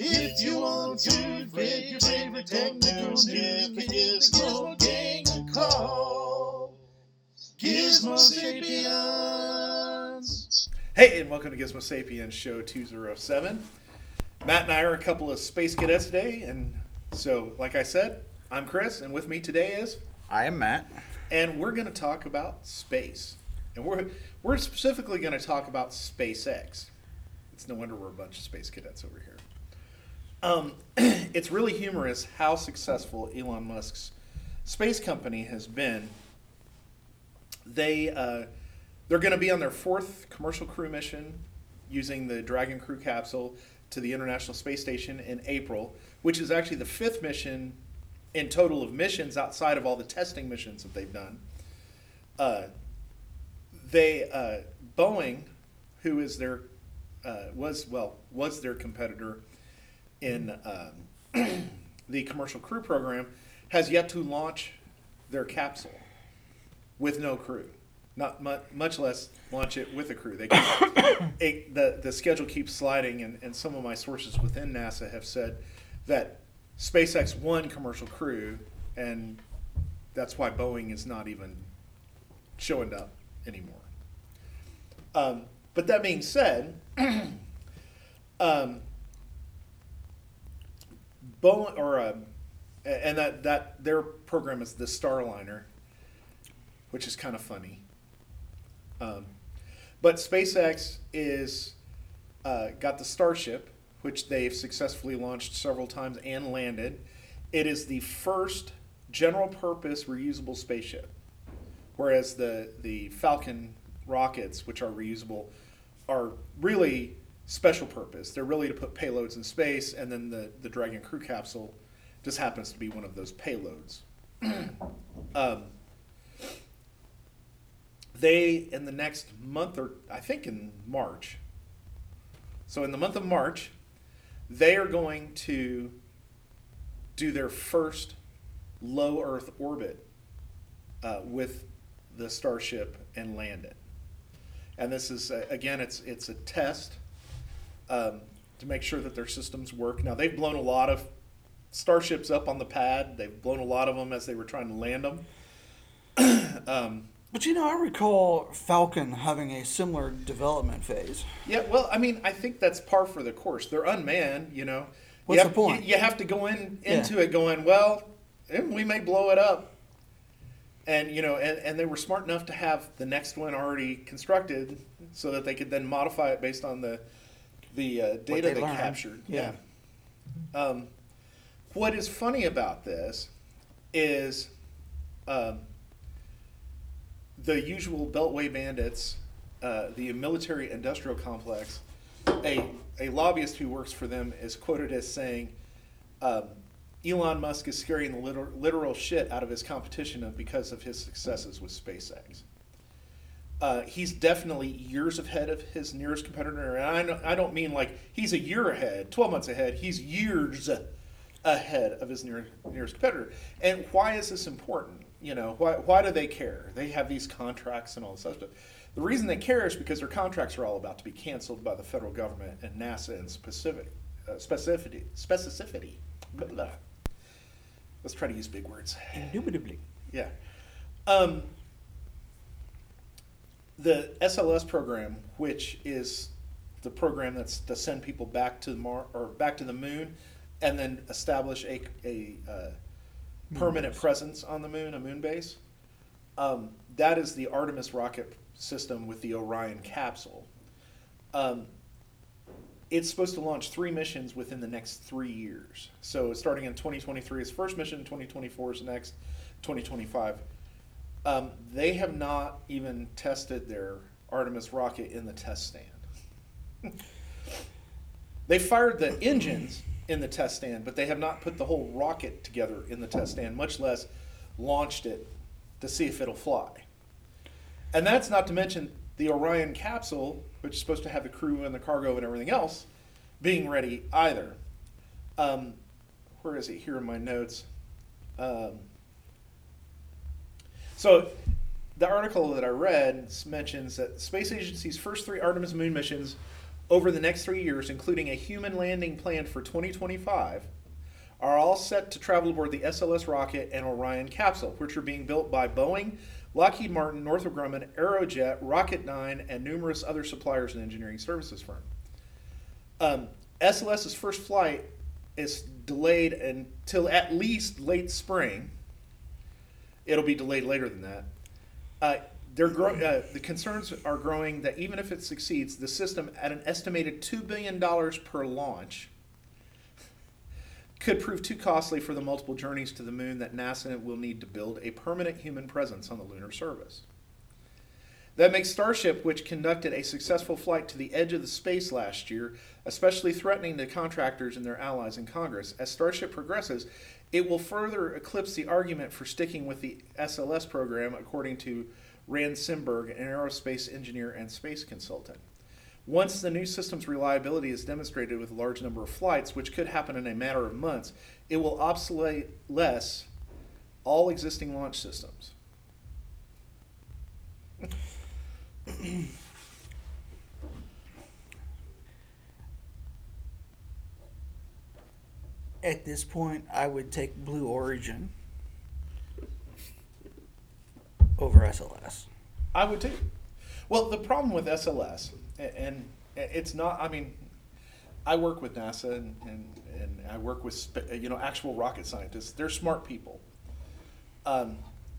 If you want to get your favorite technical news, give Gizmo Gang a call. Gizmo Sapiens. Hey, and welcome to Gizmo Sapiens Show 207. Matt and I are a couple of space cadets today, and so, like I said, I'm Chris, and with me today is, I am Matt. and we're going to talk about space, and we're we're specifically going to talk about SpaceX. It's no wonder we're a bunch of space cadets over here. Um, it's really humorous how successful Elon Musk's space company has been. They uh, they're going to be on their fourth commercial crew mission using the Dragon crew capsule to the International Space Station in April, which is actually the fifth mission in total of missions outside of all the testing missions that they've done. Uh, they uh, Boeing, who is their uh, was well was their competitor in um, the commercial crew program, has yet to launch their capsule with no crew. Not much, less launch it with a crew. They it, the the schedule keeps sliding, and, and some of my sources within NASA have said that SpaceX won commercial crew, and that's why Boeing is not even showing up anymore. Um, but that being said, um, Boeing or um, and that that their program is the Starliner, which is kind of funny. Um, but SpaceX is uh, got the Starship, which they've successfully launched several times and landed. It is the first general purpose reusable spaceship, whereas the the Falcon rockets, which are reusable, are really special purpose. They're really to put payloads in space, and then the the Dragon crew capsule just happens to be one of those payloads. um, they in the next month or I think in March. So in the month of March, they are going to do their first low Earth orbit uh, with the Starship and land it. And this is again, it's it's a test um, to make sure that their systems work. Now they've blown a lot of starships up on the pad. They've blown a lot of them as they were trying to land them. um, But you know, I recall Falcon having a similar development phase. Yeah, well, I mean, I think that's par for the course. They're unmanned, you know. What's you the have, point? You, you have to go in Yeah. into it going, well, eh, we may blow it up, and you know, and, and they were smart enough to have the next one already constructed, so that they could then modify it based on the the uh, data they they, captured. Yeah. Um, what is funny about this is um, the usual Beltway bandits, uh, the military industrial complex. A, a lobbyist who works for them is quoted as saying, um, Elon Musk is scaring the literal, literal shit out of his competition because of his successes with SpaceX. Uh, he's definitely years ahead of his nearest competitor, and I don't, I don't mean like he's a year ahead, twelve months ahead. He's years ahead of his near, nearest competitor. And why is this important? You know, why, why do they care? They have these contracts and all this stuff. The reason they care is because their contracts are all about to be canceled by the federal government and NASA and specific uh, specificity specificity. Blah, blah. Let's try to use big words. Indubitably. Yeah. Um, the SLS program, which is the program that's to send people back to Mar or back to the moon, and then establish a a uh, permanent presence on the moon, a moon base. Um, that is the Artemis rocket system with the Orion capsule. Um, it's supposed to launch three missions within the next three years. So starting in 2023 is first mission, 2024 is next, 2025. Um, they have not even tested their Artemis rocket in the test stand. they fired the engines in the test stand, but they have not put the whole rocket together in the test stand, much less launched it to see if it'll fly. And that's not to mention the Orion capsule, which is supposed to have the crew and the cargo and everything else, being ready either. Um, where is it here in my notes? Um, so, the article that I read mentions that space agency's first three Artemis moon missions over the next three years, including a human landing planned for 2025, are all set to travel aboard the SLS rocket and Orion capsule, which are being built by Boeing, Lockheed Martin, Northrop Grumman, Aerojet, Rocketdyne, and numerous other suppliers and engineering services firms. Um, SLS's first flight is delayed until at least late spring. It'll be delayed later than that. Uh, they're uh, the concerns are growing that even if it succeeds, the system at an estimated $2 billion per launch could prove too costly for the multiple journeys to the moon that NASA will need to build a permanent human presence on the lunar surface. That makes Starship, which conducted a successful flight to the edge of the space last year, especially threatening to contractors and their allies in Congress. As Starship progresses, it will further eclipse the argument for sticking with the SLS program, according to Rand Simberg, an aerospace engineer and space consultant. Once the new system's reliability is demonstrated with a large number of flights, which could happen in a matter of months, it will obsolete less all existing launch systems. At this point, I would take Blue Origin over SLS. I would too. Well, the problem with SLS, and it's not, I mean, I work with NASA and, and, and I work with, you know, actual rocket scientists. They're smart people. Um,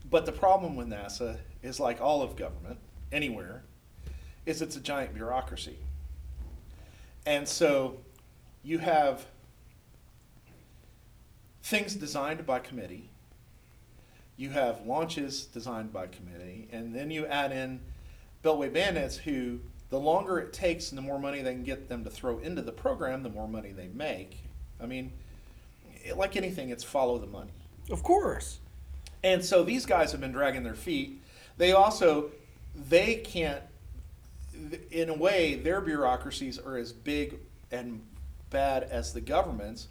but the problem with NASA is like all of government, anywhere, is it's a giant bureaucracy. And so you have things designed by committee, you have launches designed by committee, and then you add in Beltway Bandits, who the longer it takes and the more money they can get them to throw into the program, the more money they make. I mean, it- like anything, it's follow the money. Of course. And so these guys have been dragging their feet. They also they can't in a way their bureaucracies are as big and bad as the government's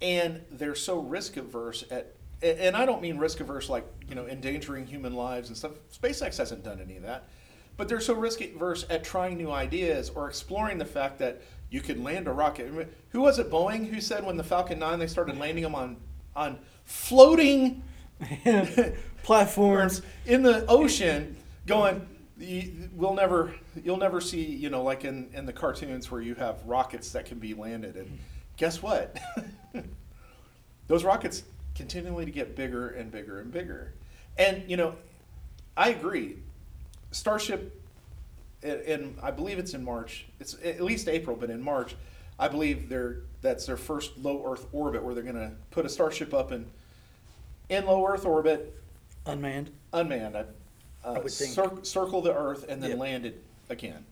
and they're so risk averse at and I don't mean risk averse like, you know, endangering human lives and stuff. SpaceX hasn't done any of that. But they're so risk averse at trying new ideas or exploring the fact that you could land a rocket. Who was it Boeing who said when the Falcon 9 they started landing them on on floating Platforms. in the ocean going we'll never you'll never see you know like in, in the cartoons where you have rockets that can be landed and guess what those rockets continually to get bigger and bigger and bigger and you know i agree starship and- i believe it's in march it's at least april but in march i believe they're that's their first low earth orbit where they're going to put a starship up in in low earth orbit Unmanned. unmanned. I, uh, I would think. cir- circle the Earth and then Yep. land it again.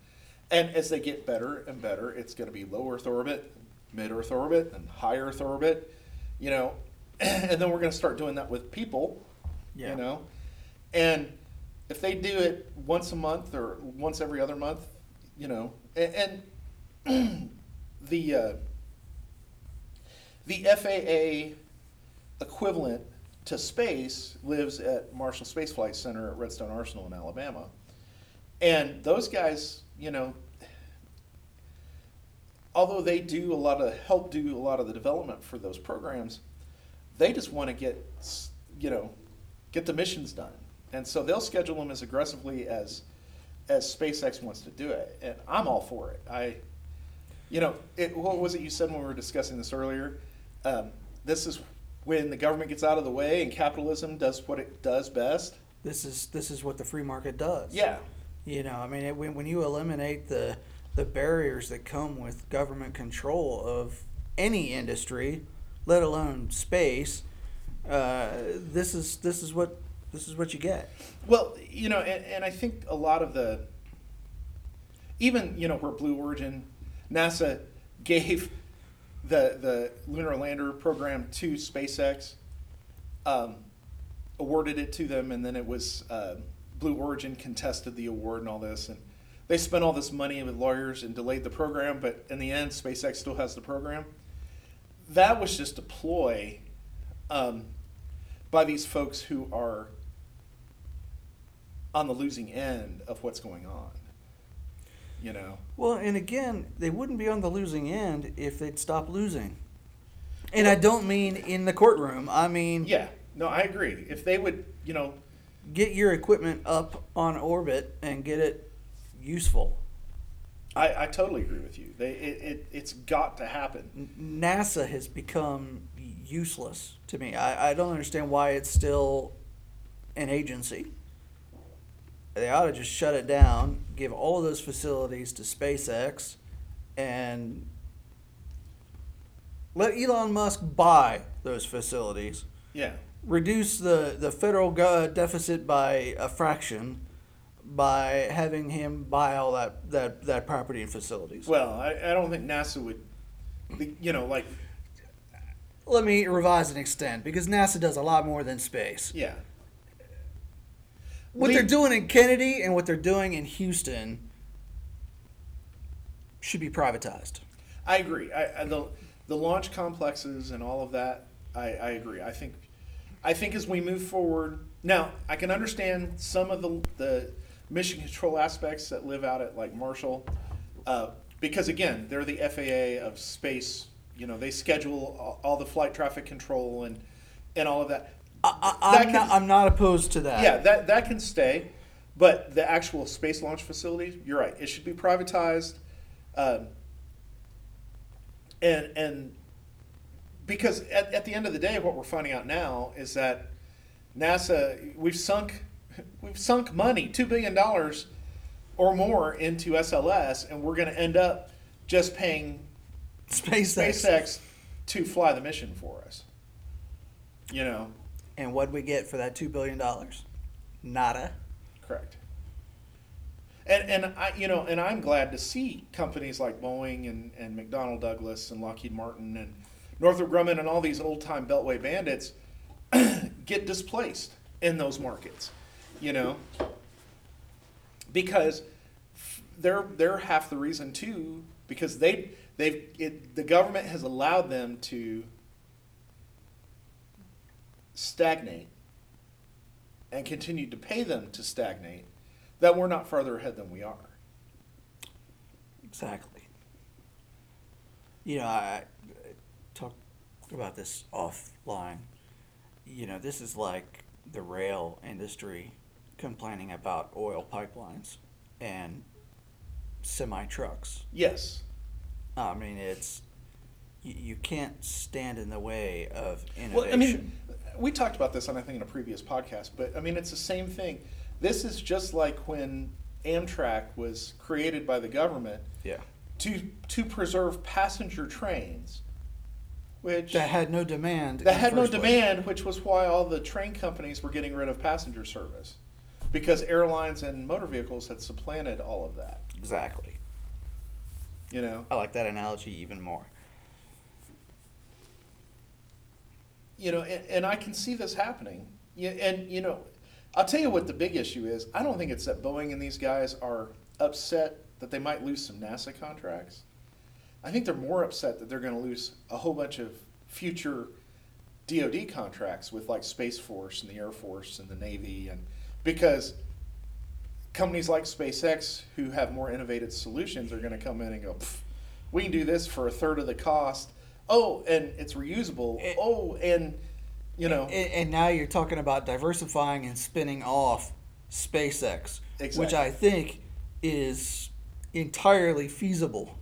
And as they get better and better, it's going to be low Earth orbit, mid Earth orbit, and high Earth orbit. You know, and then we're going to start doing that with people. Yeah. You know, and if they do it once a month or once every other month, you know, and, and the uh, the FAA equivalent to space lives at Marshall Space Flight Center at Redstone Arsenal in Alabama. And those guys, you know, although they do a lot of help do a lot of the development for those programs, they just want to get, you know, get the missions done. And so they'll schedule them as aggressively as as SpaceX wants to do it. And I'm all for it. I you know, it, what was it you said when we were discussing this earlier? Um, this is when the government gets out of the way and capitalism does what it does best. This is this is what the free market does. Yeah, You know, I mean, it, when, when you eliminate the the barriers that come with government control of any industry, let alone space, uh, this is this is what this is what you get. Well, you know, and, and I think a lot of the, even you know, where Blue Origin, NASA gave the the lunar lander program to SpaceX, um, awarded it to them, and then it was uh, Blue Origin contested the award and all this, and they spent all this money with lawyers and delayed the program, but in the end, SpaceX still has the program. That was just a ploy um, by these folks who are on the losing end of what's going on. You know. Well, and again, they wouldn't be on the losing end if they'd stop losing. And I don't mean in the courtroom. I mean, Yeah. No, I agree. If they would, you know, get your equipment up on orbit and get it useful. I, I totally agree with you. They it, it it's got to happen. NASA has become useless to me. I, I don't understand why it's still an agency. They ought to just shut it down, give all of those facilities to SpaceX, and let Elon Musk buy those facilities. Yeah. Reduce the, the federal uh, deficit by a fraction by having him buy all that, that, that property and facilities. Well, I, I don't think NASA would, you know, like Let me revise and extend because NASA does a lot more than space. yeah. What Le- they're doing in Kennedy and what they're doing in Houston should be privatized. I agree. I, I the the launch complexes and all of that. I, I agree. I think I think as we move forward now, I can understand some of the the mission control aspects that live out at like Marshall, uh, because again, they're the FAA of space. You know, they schedule all, all the flight traffic control and and all of that. I, I, That I'm, can- not, I'm not opposed to that. Yeah, that that can stay, but the actual space launch facility, you're right. It should be privatized, um, and and because at, at the end of the day, what we're finding out now is that NASA we've sunk we've sunk money two billion dollars or more into SLS, and we're going to end up just paying SpaceX. SpaceX to fly the mission for us. You know, And what we get for that $2 billion? Nada. Correct. And and I you know and I'm glad to see companies like Boeing and, and McDonnell Douglas and Lockheed Martin and Northrop Grumman and all these old time Beltway bandits get displaced in those markets, you know, because they're they're half the reason too because they they've it, the government has allowed them to stagnate and continued to pay them to stagnate, that we're not farther ahead than we are. Exactly. You know, I, I talked about this offline. You know, this is like the rail industry complaining about oil pipelines and semi trucks. Yes. I mean, it's you, you can't stand in the way of innovation. Well, I mean, we talked about this on I think in a previous podcast, but I mean it's the same thing. This is just like when Amtrak was created by the government yeah, to to preserve passenger trains, which that had no demand. that had no first place. demand, which was why all the train companies were getting rid of passenger service, because airlines and motor vehicles had supplanted all of that. Exactly. You know. I like that analogy even more. you know, and, and I can see this happening. Yeah, and you know, I'll tell you what the big issue is. I don't think it's that Boeing and these guys are upset that they might lose some NASA contracts. I think they're more upset that they're going to lose a whole bunch of future DoD contracts with like Space Force and the Air Force and the Navy, and because companies like SpaceX who have more innovative solutions are going to come in and go, we can do this for a third of the cost. Oh, and it's reusable. It- oh, and you know, And, and now you're talking about diversifying and spinning off SpaceX, which I think is entirely feasible.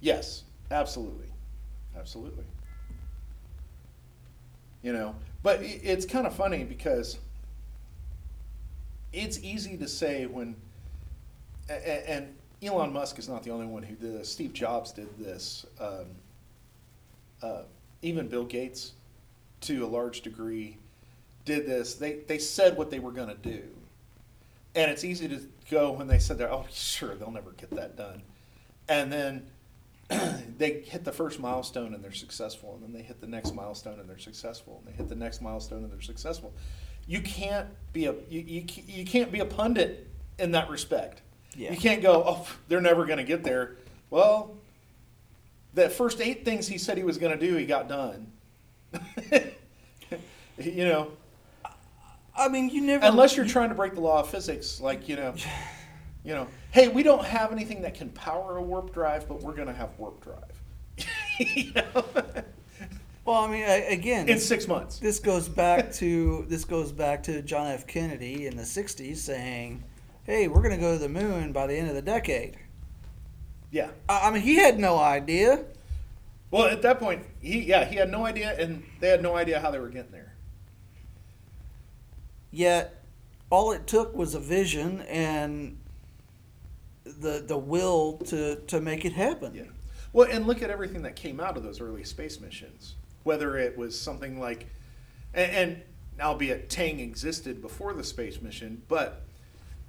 yes, absolutely, absolutely. You know, but it's kind of funny because it's easy to say when, and Elon Musk is not the only one who did this. Steve Jobs did this. Um, uh, even Bill Gates, to a large degree, did this. They they said what they were going to do, and it's easy to go when they said. Oh, sure, they'll never get that done, and then they hit the first milestone and they're successful, and then they hit the next milestone and they're successful, and they hit the next milestone and they're successful. You can't be a you, you, you can't be a pundit in that respect. Yeah. You can't go, oh, they're never going to get there. Well, the first eight things he said he was going to do, he got done. you know, I mean, you never. unless you're trying to break the law of physics, like you know, You know, hey, we don't have anything that can power a warp drive, but we're going to have warp drive. you know? Well, I mean, I, again, In six months. this goes back to this goes back to John F. Kennedy in the '60s saying, "Hey, we're going to go to the moon by the end of the decade." Yeah. I I mean, he had no idea. Well, at that point, he yeah he had no idea, and they had no idea how they were getting there. Yet, all it took was a vision and the the will to to make it happen. Yeah. Well, and look at everything that came out of those early space missions. Whether it was something like, and, and albeit Tang existed before the space mission, but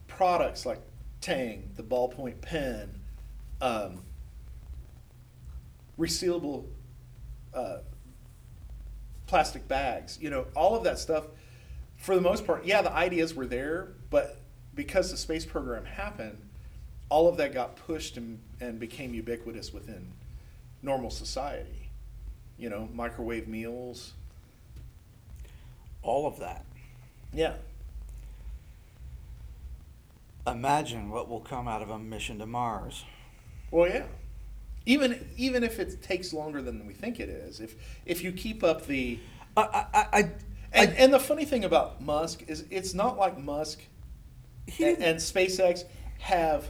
products like Tang, the ballpoint pen, um, resealable uh, plastic bags, you know, all of that stuff, for the most part, yeah, the ideas were there, but because the space program happened, all of that got pushed and, and became ubiquitous within normal society. You know, microwave meals. All of that. Yeah. Imagine what will come out of a mission to Mars. Well, yeah. Even even if it takes longer than we think it is, if if you keep up the I I, I, and, I and the funny thing about Musk is it's not like Musk he and, and SpaceX have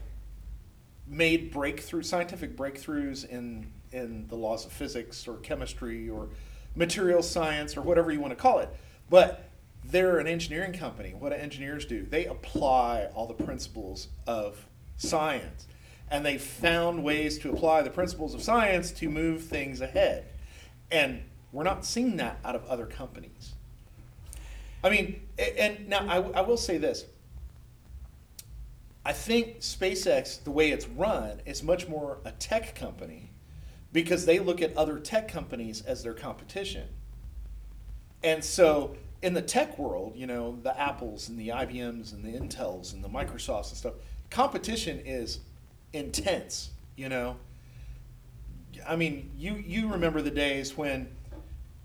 made breakthrough scientific breakthroughs in in the laws of physics or chemistry or material science or whatever you want to call it. But they're an engineering company. What do engineers do? They apply all the principles of science. And they found ways to apply the principles of science to move things ahead. And we're not seeing that out of other companies. I mean, and now I, I will say this. I think SpaceX, the way it's run, is much more a tech company because they look at other tech companies as their competition. And so in the tech world, you know, the Apples and the IBMs and the Intels and the Microsofts and stuff, competition is intense, you know. I mean, you you remember the days when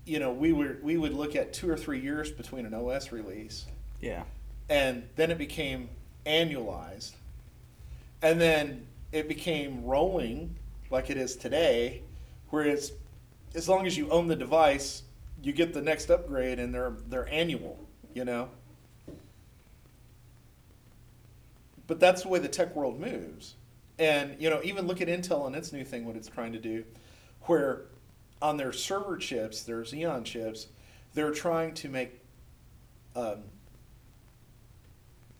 you know, we were we would look at 2 or 3 years between an OS release yeah. and then it became annualized and then it became rolling like it is today where it's as long as you own the device you get the next upgrade and they're they're annual you know? But that's the way the tech world moves. And you know even look at intel and its new thing what it's trying to do where on their server chips their xeon chips they're trying to make um,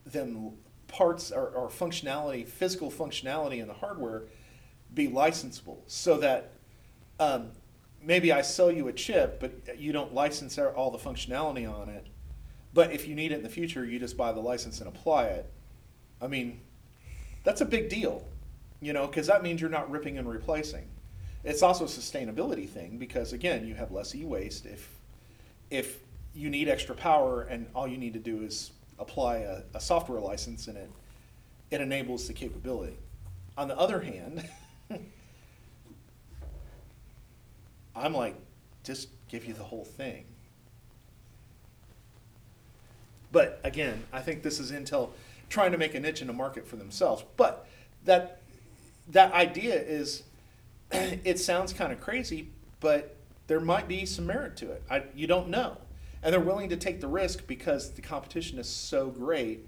them parts or, or functionality, physical functionality in the hardware be licensable so that um, maybe I sell you a chip, but you don't license all the functionality on it. But if you need it in the future, you just buy the license and apply it. I mean, that's a big deal, you know, because that means you're not ripping and replacing. It's also a sustainability thing because again, you have less e-waste if if you need extra power and all you need to do is apply a, a software license and it it enables the capability. On the other hand, I'm like, just give you the whole thing. But again, I think this is Intel trying to make a niche in the market for themselves. But that that idea is it sounds kind of crazy, but there might be some merit to it. I, you don't know. And they're willing to take the risk because the competition is so great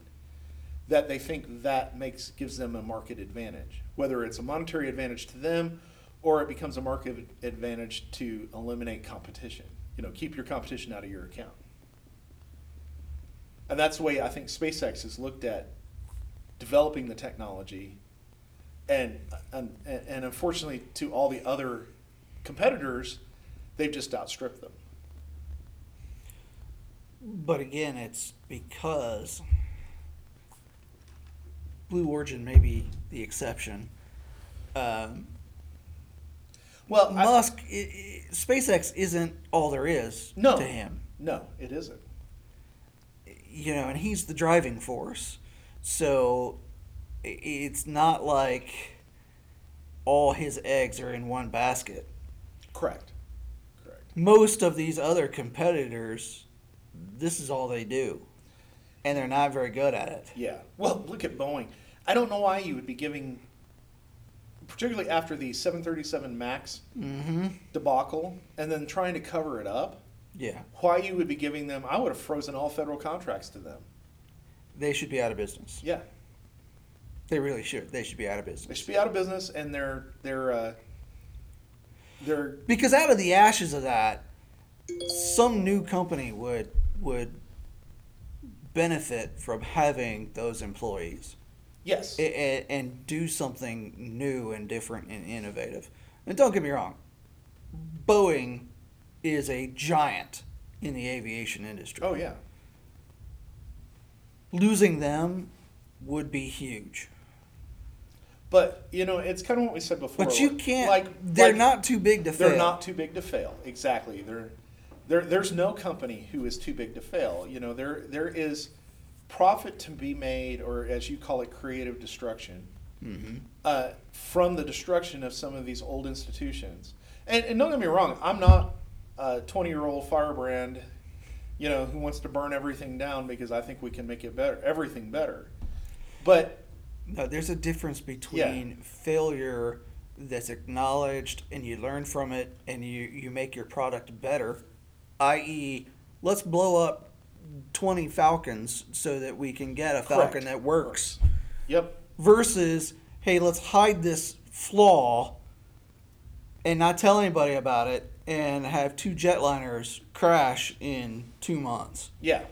that they think that makes gives them a market advantage. Whether it's a monetary advantage to them or it becomes a market advantage to eliminate competition. You know, keep your competition out of your account. And that's the way I think SpaceX has looked at developing the technology and and, and unfortunately to all the other competitors, they've just outstripped them. But again, it's because Blue Origin may be the exception. Um, Well, Musk, i i SpaceX isn't all there is No. to him. no, it isn't. You know, and he's the driving force. So it's not like all his eggs are in one basket. Correct. Correct. Most of these other competitors, this is all they do. And they're not very good at it. Yeah. Well, look at Boeing. I don't know why you would be giving, particularly after the 737 Max Mm-hmm. debacle, and then trying to cover it up. Yeah, Why you would be giving them? I would have frozen all federal contracts to them. they should be out of business. Yeah, They really should. They should be out of business. they should be out of business, and they're they're uh, they're Because out of the ashes of that, some new company would would benefit from having those employees yes, and, and do something new and different and innovative. And don't get me wrong, Boeing is a giant in the aviation industry. oh yeah, Losing them would be huge. but you know it's kind of what we said before. But you can't. Like they're like- not too big to fail. They're not too big to fail. Exactly. They're, there. There's no company who is too big to fail. You know, there there is profit to be made, or as you call it, creative destruction, Mm-hmm. uh, from the destruction of some of these old institutions. And, and don't get me wrong, I'm not a 20 year old firebrand, you know, who wants to burn everything down because I think we can make it better, everything better. But No, there's a difference between failure that's acknowledged and you learn from it and you, you make your product better, i.e., let's blow up 20 Falcons so that we can get a Falcon Correct. that works, yep, versus, hey, let's hide this flaw and not tell anybody about it and have two jetliners crash in two months, yeah,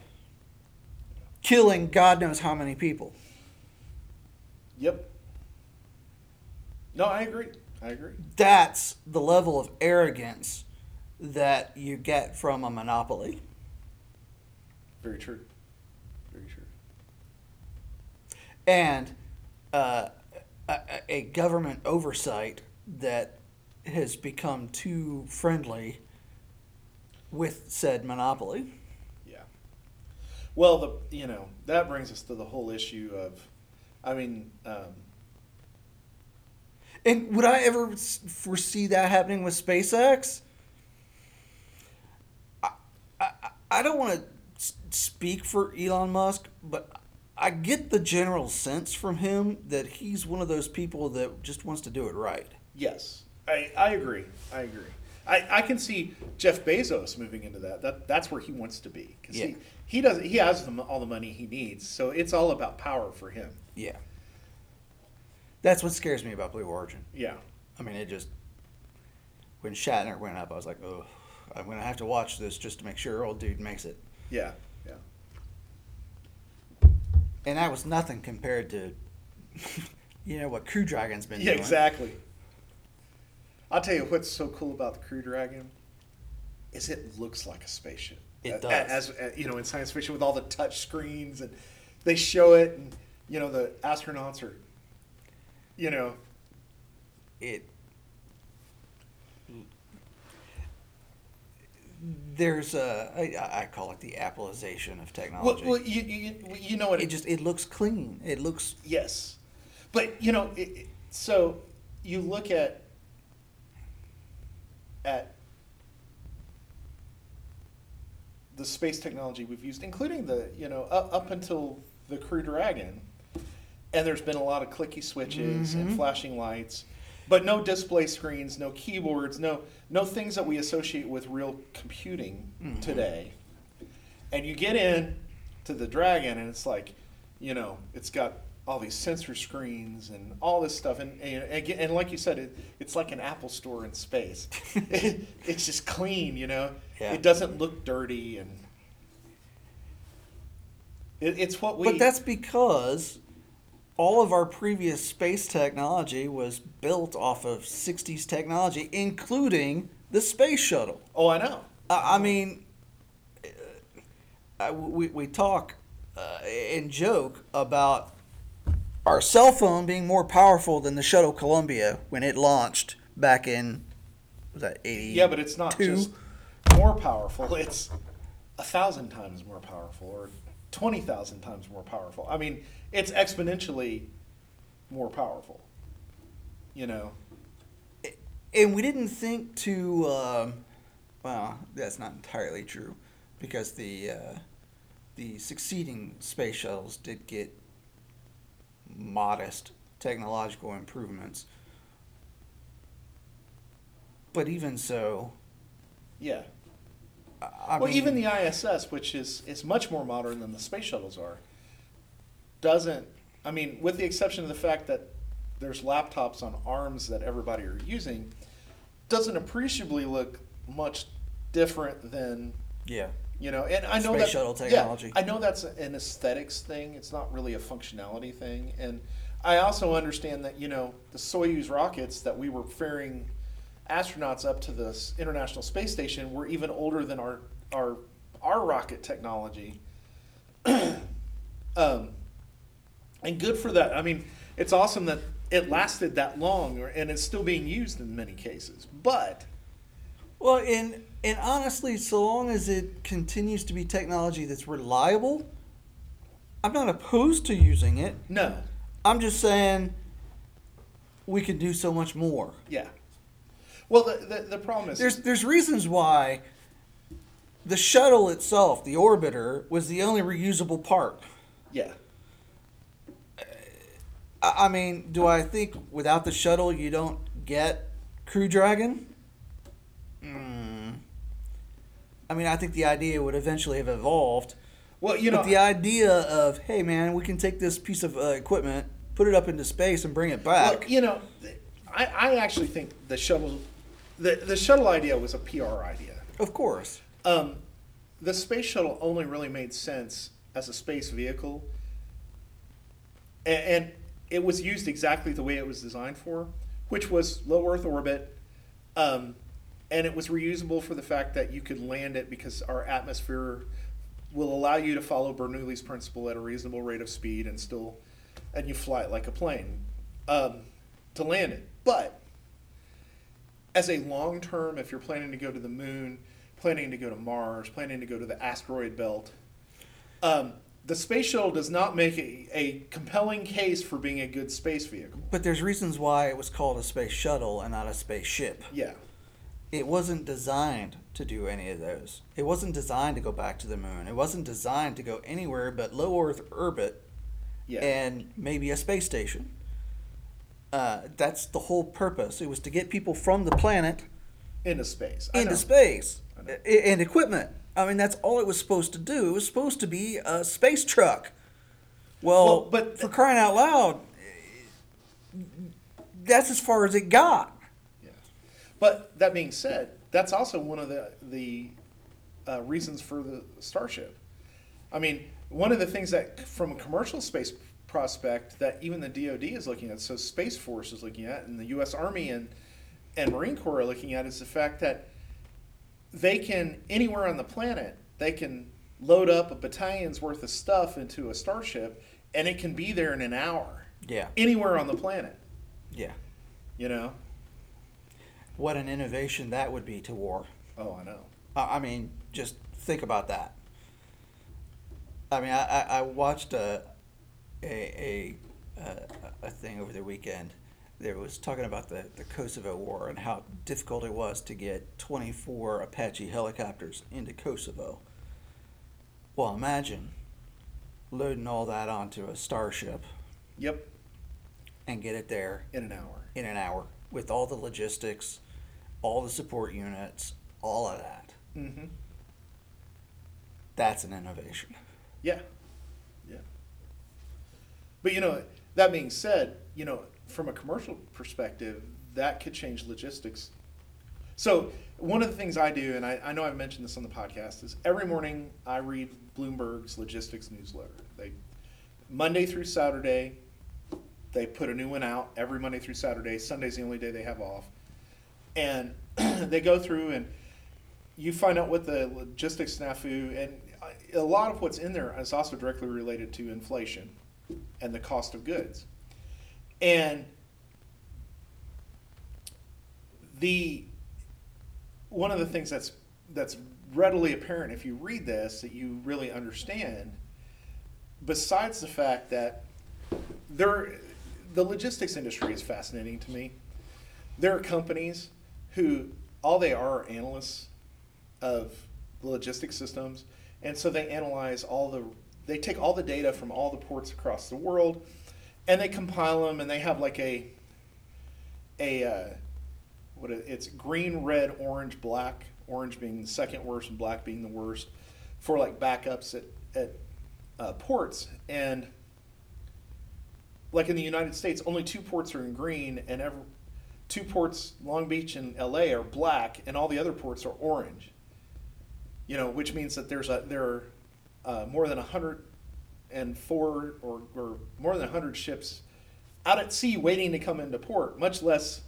killing God knows how many people. yep. No, I agree. I agree. that's the level of arrogance that you get from a monopoly. Very true. Very true. And uh, a, a government oversight that has become too friendly with said monopoly. Yeah. Well, the you know that brings us to the whole issue of, I mean, um, And would I ever foresee that happening with SpaceX? I, I, don't want to speak for Elon Musk, but I get the general sense from him that he's one of those people that just wants to do it right. yes, I I agree. I agree. I, I can see Jeff Bezos moving into that. That that's where he wants to be because Yeah. he he does he has the, all the money he needs. So it's all about power for him. Yeah. That's what scares me about Blue Origin. Yeah. I mean, it just when Shatner went up, I was like, oh, I'm gonna have to watch this just to make sure old dude makes it. Yeah. Yeah. And that was nothing compared to, you know, what Crew Dragon's been doing. Yeah. doing. Exactly. I'll tell you what's so cool about the Crew Dragon is it looks like a spaceship. It does. As, as you know, in science fiction with all the touch screens and they show it, and you know the astronauts are, you know, It. There's a, I, I call it the Appleization of technology. well you, you you know what it just it looks clean. It looks Yes, but you know, it, it- so you look at at the space technology we've used, including the you know up, up until the Crew Dragon, and there's been a lot of clicky switches and Mhm. flashing lights, but no display screens, no keyboards, no no things that we associate with real computing Mhm. today. And you get in to the Dragon, and it's like, you know, it's got all these sensor screens and all this stuff, and and, and like you said, it, it's like an Apple store in space. it's just clean, you know. Yeah. It doesn't look dirty, and it, it's what we. But that's because all of our previous space technology was built off of 60s technology, including the space shuttle. oh, I know. I I mean, uh, I- we, we talk uh, and joke about our cell phone being more powerful than the shuttle Columbia when it launched back in, was that 80? Yeah, but it's not just more powerful. It's a thousand times more powerful, or twenty thousand times more powerful. I mean, it's exponentially more powerful. You know. and we didn't think to um, well that's not entirely true because the uh, the succeeding space shuttles did get modest technological improvements. But even so, Yeah. I well, mean, even the ISS, which is is much more modern than the space shuttles are, doesn't. I mean, with the exception of the fact that there's laptops on arms that everybody are using, doesn't appreciably look much different than yeah, you know. And I know Space that shuttle yeah, technology. I know that's an aesthetics thing. It's not really a functionality thing. And I also understand that you know the Soyuz rockets that we were ferrying astronauts up to the International Space Station were even older than our our our rocket technology. um, and good for that. I mean, it's awesome that it lasted that long, or, and it's still being used in many cases. But Well, and and honestly, so long as it continues to be technology that's reliable, I'm not opposed to using it. no, I'm just saying we can do so much more. yeah. Well, the the, the problem is There's there's reasons why the shuttle itself, the orbiter, was the only reusable part. yeah. I, mean, do I think without the shuttle you don't get Crew Dragon? Mm. I mean, I think the idea would eventually have evolved. Well, you know, but the idea of hey man, we can take this piece of uh, equipment, put it up into space, and bring it Well, back. you know, I, I actually think the shuttle, the, the shuttle idea was a PR idea. Of course. Um, the space shuttle only really made sense as a space vehicle, and, and it was used exactly the way it was designed for, which was low Earth orbit, um, and it was reusable for the fact that you could land it because our atmosphere will allow you to follow Bernoulli's principle at a reasonable rate of speed and still, and you fly it like a plane um, to land it. But as a long term, if you're planning to go to the moon, planning to go to Mars, planning to go to the asteroid belt, um, the space shuttle does not make a, a compelling case for being a good space vehicle. But there's reasons why it was called a space shuttle and not a spaceship. Yeah, It wasn't designed to do any of those. It wasn't designed to go back to the moon. It wasn't designed to go anywhere but low Earth orbit yeah, and maybe a space station. Uh, that's the whole purpose. It was to get people from the planet into space. Into space I know. I- and equipment. I mean, that's all it was supposed to do. It was supposed to be a space truck. Well, Well, but- for crying out loud, that's as far as it got. Yeah. But that being said, that's also one of the the uh, reasons for the Starship. I mean, one of the things that, from a commercial space prospect, that even the DoD is looking at, so Space Force is looking at, and the U.S. Army and and Marine Corps are looking at, is the fact that they can anywhere on the planet they can load up a battalion's worth of stuff into a starship, and it can be there in an hour Yeah, anywhere on the planet. yeah. You know? What an innovation that would be to war. Oh, I know. I I mean, just think about that. I mean, I, I, I watched a, a, a, a, a thing over the weekend. There was talking about the, the Kosovo War and how difficult it was to get 24 Apache helicopters into Kosovo. Well, imagine loading all that onto a starship Yep, and get it there in an hour. in an hour with all the logistics, all the support units, all of that. Mm-hmm. That's an innovation. Yeah, yeah. But you know, that being said, you know, from a commercial perspective, that could change logistics. So one of the things I do, and I, I know I've mentioned this on the podcast, is every morning I read Bloomberg's logistics newsletter. They Monday through Saturday, they put a new one out every Monday through Saturday. Sunday's the only day they have off, and they go through and you find out what the logistics snafu and a lot of what's in there is also directly related to inflation and the cost of goods and the one of the things that's that's readily apparent if you read this that you really understand besides the fact that there the logistics industry is fascinating to me. There are companies who all they are are analysts of the logistics systems. And so they analyze all the they take all the data from all the ports across the world and they compile them, and they have like a a uh, what it's green, red, orange, black. Orange being the second worst, and black being the worst for like backups at at uh, ports. And like in the United States, only two ports are in green, and every, two ports, Long Beach and LA, are black, and all the other ports are orange. You know, which means that there's a there are uh, more than hundred and four or, or more than hundred ships out at sea waiting to come into port. Much less,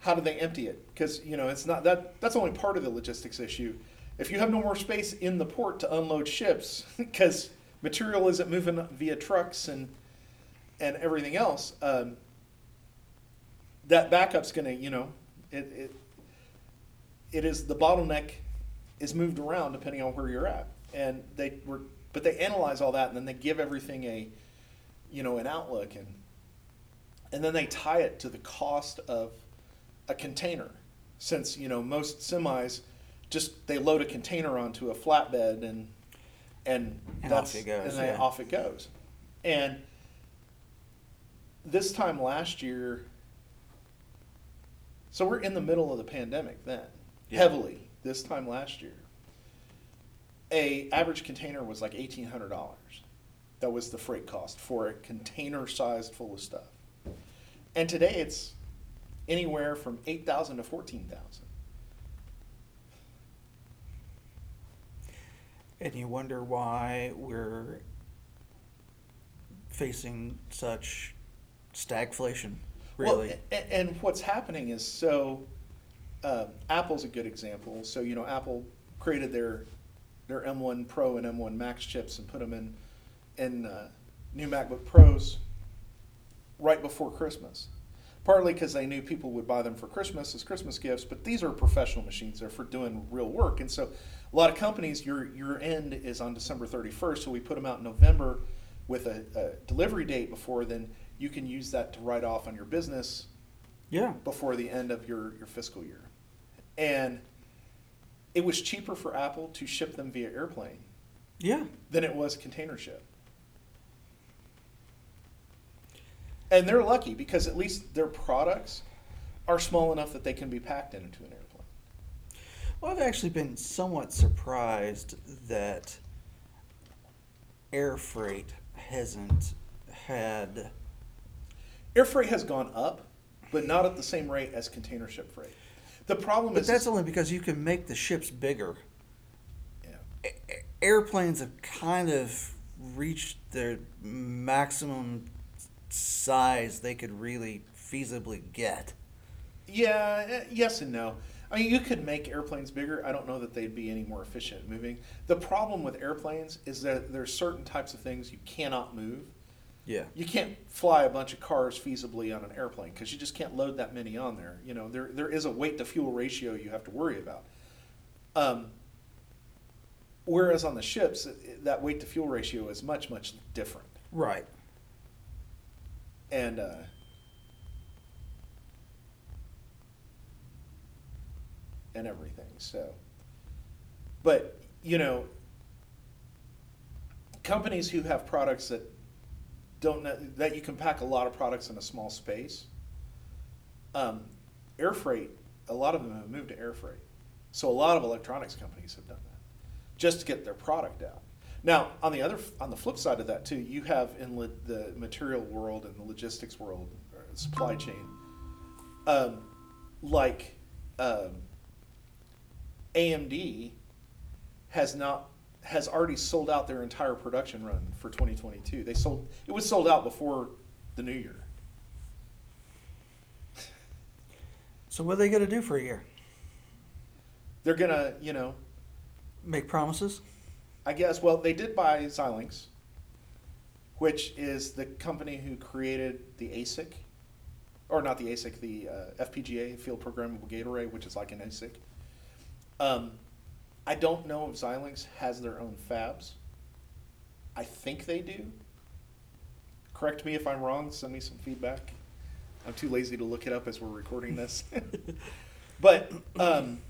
how do they empty it? Because you know it's not that that's only part of the logistics issue. If you have no more space in the port to unload ships, because material isn't moving via trucks and and everything else, um, that backup's going to, you know, it, it it is the bottleneck is moved around depending on where you're at, and they were, but they analyze all that and then they give everything a, you know, an outlook and and then they tie it to the cost of a container, since you know most semis just they load a container onto a flatbed and and, And that's off it goes, and yeah. off it goes, and this time last year so we're in the middle of the pandemic then, Yeah. heavily. This time last year, a average container was like eighteen hundred dollars. That was the freight cost for a container sized full of stuff. And today it's anywhere from eight thousand to fourteen thousand. And you wonder why we're facing such stagflation, really. Well, and, and what's happening is so uh, Apple's a good example. So you know, Apple created their their M1 Pro and M1 Max chips and put them in in uh, new MacBook Pros right before Christmas. Partly because they knew people would buy them for Christmas as Christmas gifts, but these are professional machines. They're for doing real work, and so a lot of companies, your your end is on December 31st, so we put them out in November with a, a delivery date before. Then you can use that to write off on your business yeah. before the end of your, your fiscal year. And it was cheaper for Apple to ship them via airplane Yeah. than it was container ship. And they're lucky because at least their products are small enough that they can be packed into an airplane. Well, I've actually been somewhat surprised that air freight hasn't had. Air freight has gone up, but not at the same rate as container ship freight. The problem But is that's only because you can make the ships bigger. yeah. Airplanes have kind of reached their maximum size they could really feasibly get. Yeah, eh, yes and no. I mean, you could make airplanes bigger. I don't know that they'd be any more efficient moving. The problem with airplanes is that there's certain types of things you cannot move. Yeah. You can't fly a bunch of cars feasibly on an airplane because you just can't load that many on there. You know, there there is a weight to fuel ratio you have to worry about. Um, whereas on the ships, that weight to fuel ratio is much much different. Right. and uh, and everything. So, but you know, companies who have products that don't know, that you can pack a lot of products in a small space. Um, air freight, a lot of them have moved to air freight. So a lot of electronics companies have done that just to get their product out. Now, on the other, on the flip side of that too, you have in the material world and the logistics world, or supply chain, um, like um, AMD has not has already sold out their entire production run for 2022. They sold it was sold out before the new year. So what are they going to do for a year? They're gonna, you know, Make promises? I guess. Well, they did buy Xilinx, which is the company who created the ASIC, or not the ASIC, the uh, FPGA, Field Programmable Gate Array, which is like an ASIC. Um, I don't know if Xilinx has their own fabs. I think they do. Correct me if I'm wrong. Send me some feedback. I'm too lazy to look it up as we're recording this. but um,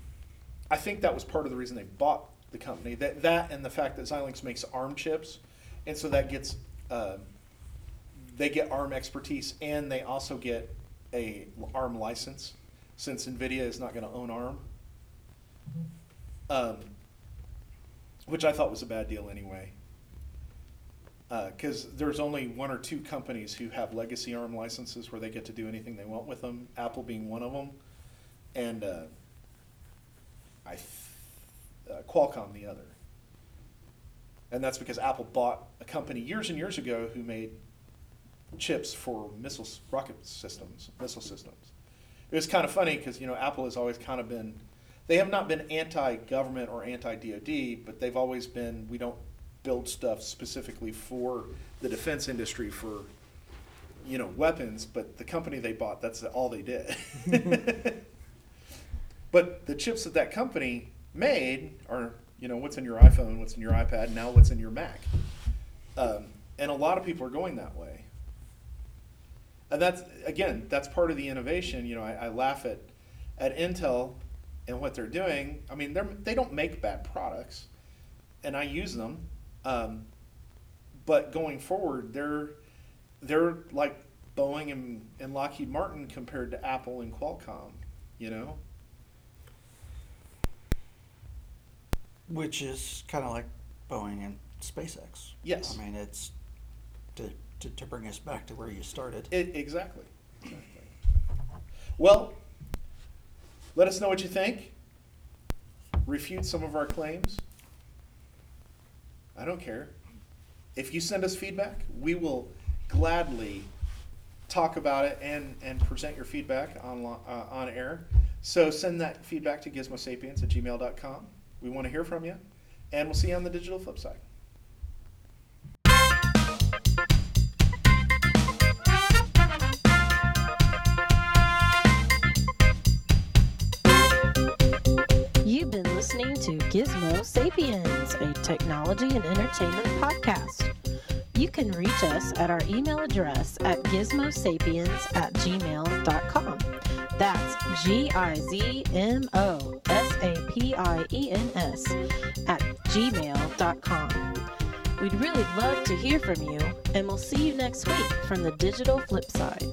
I think that was part of the reason they bought the company. That that and the fact that Xilinx makes ARM chips, and so that gets uh, they get ARM expertise and they also get a ARM license since NVIDIA is not going to own ARM. Um, which I thought was a bad deal anyway. Because there's only one or two companies who have legacy ARM licenses where they get to do anything they want with them, Apple being one of them, and uh, I uh, Qualcomm the other. And that's because Apple bought a company years and years ago who made chips for missiles, rocket systems, missile systems. It was kind of funny because you know Apple has always kind of been, they have not been anti-government or anti-DoD, but they've always been we don't build stuff specifically for the defense industry for, you know, weapons. But the company they bought, that's all they did. but the chips that that company made are you know what's in your iphone what's in your ipad now what's in your mac um, and a lot of people are going that way and that's again that's part of the innovation you know i, I laugh at at intel and what they're doing i mean they're they don't make bad products and i use them um, but going forward they're they're like boeing and, and lockheed martin compared to apple and qualcomm you know which is kind of like Boeing and SpaceX. Yes. I mean, it's to, to, to bring us back to where you started. It, exactly. exactly. Well, let us know what you think. Refute some of our claims. I don't care. If you send us feedback, we will gladly talk about it and, and present your feedback on, uh, on air. So send that feedback to gizmosapiens at gmail.com. We want to hear from you, and we'll see you on the digital flip side. Gizmo Sapiens, a technology and entertainment podcast. You can reach us at our email address at gizmosapiens at gmail.com. That's G I Z M O S A P I E N S at gmail.com. We'd really love to hear from you, and we'll see you next week from the digital flip side.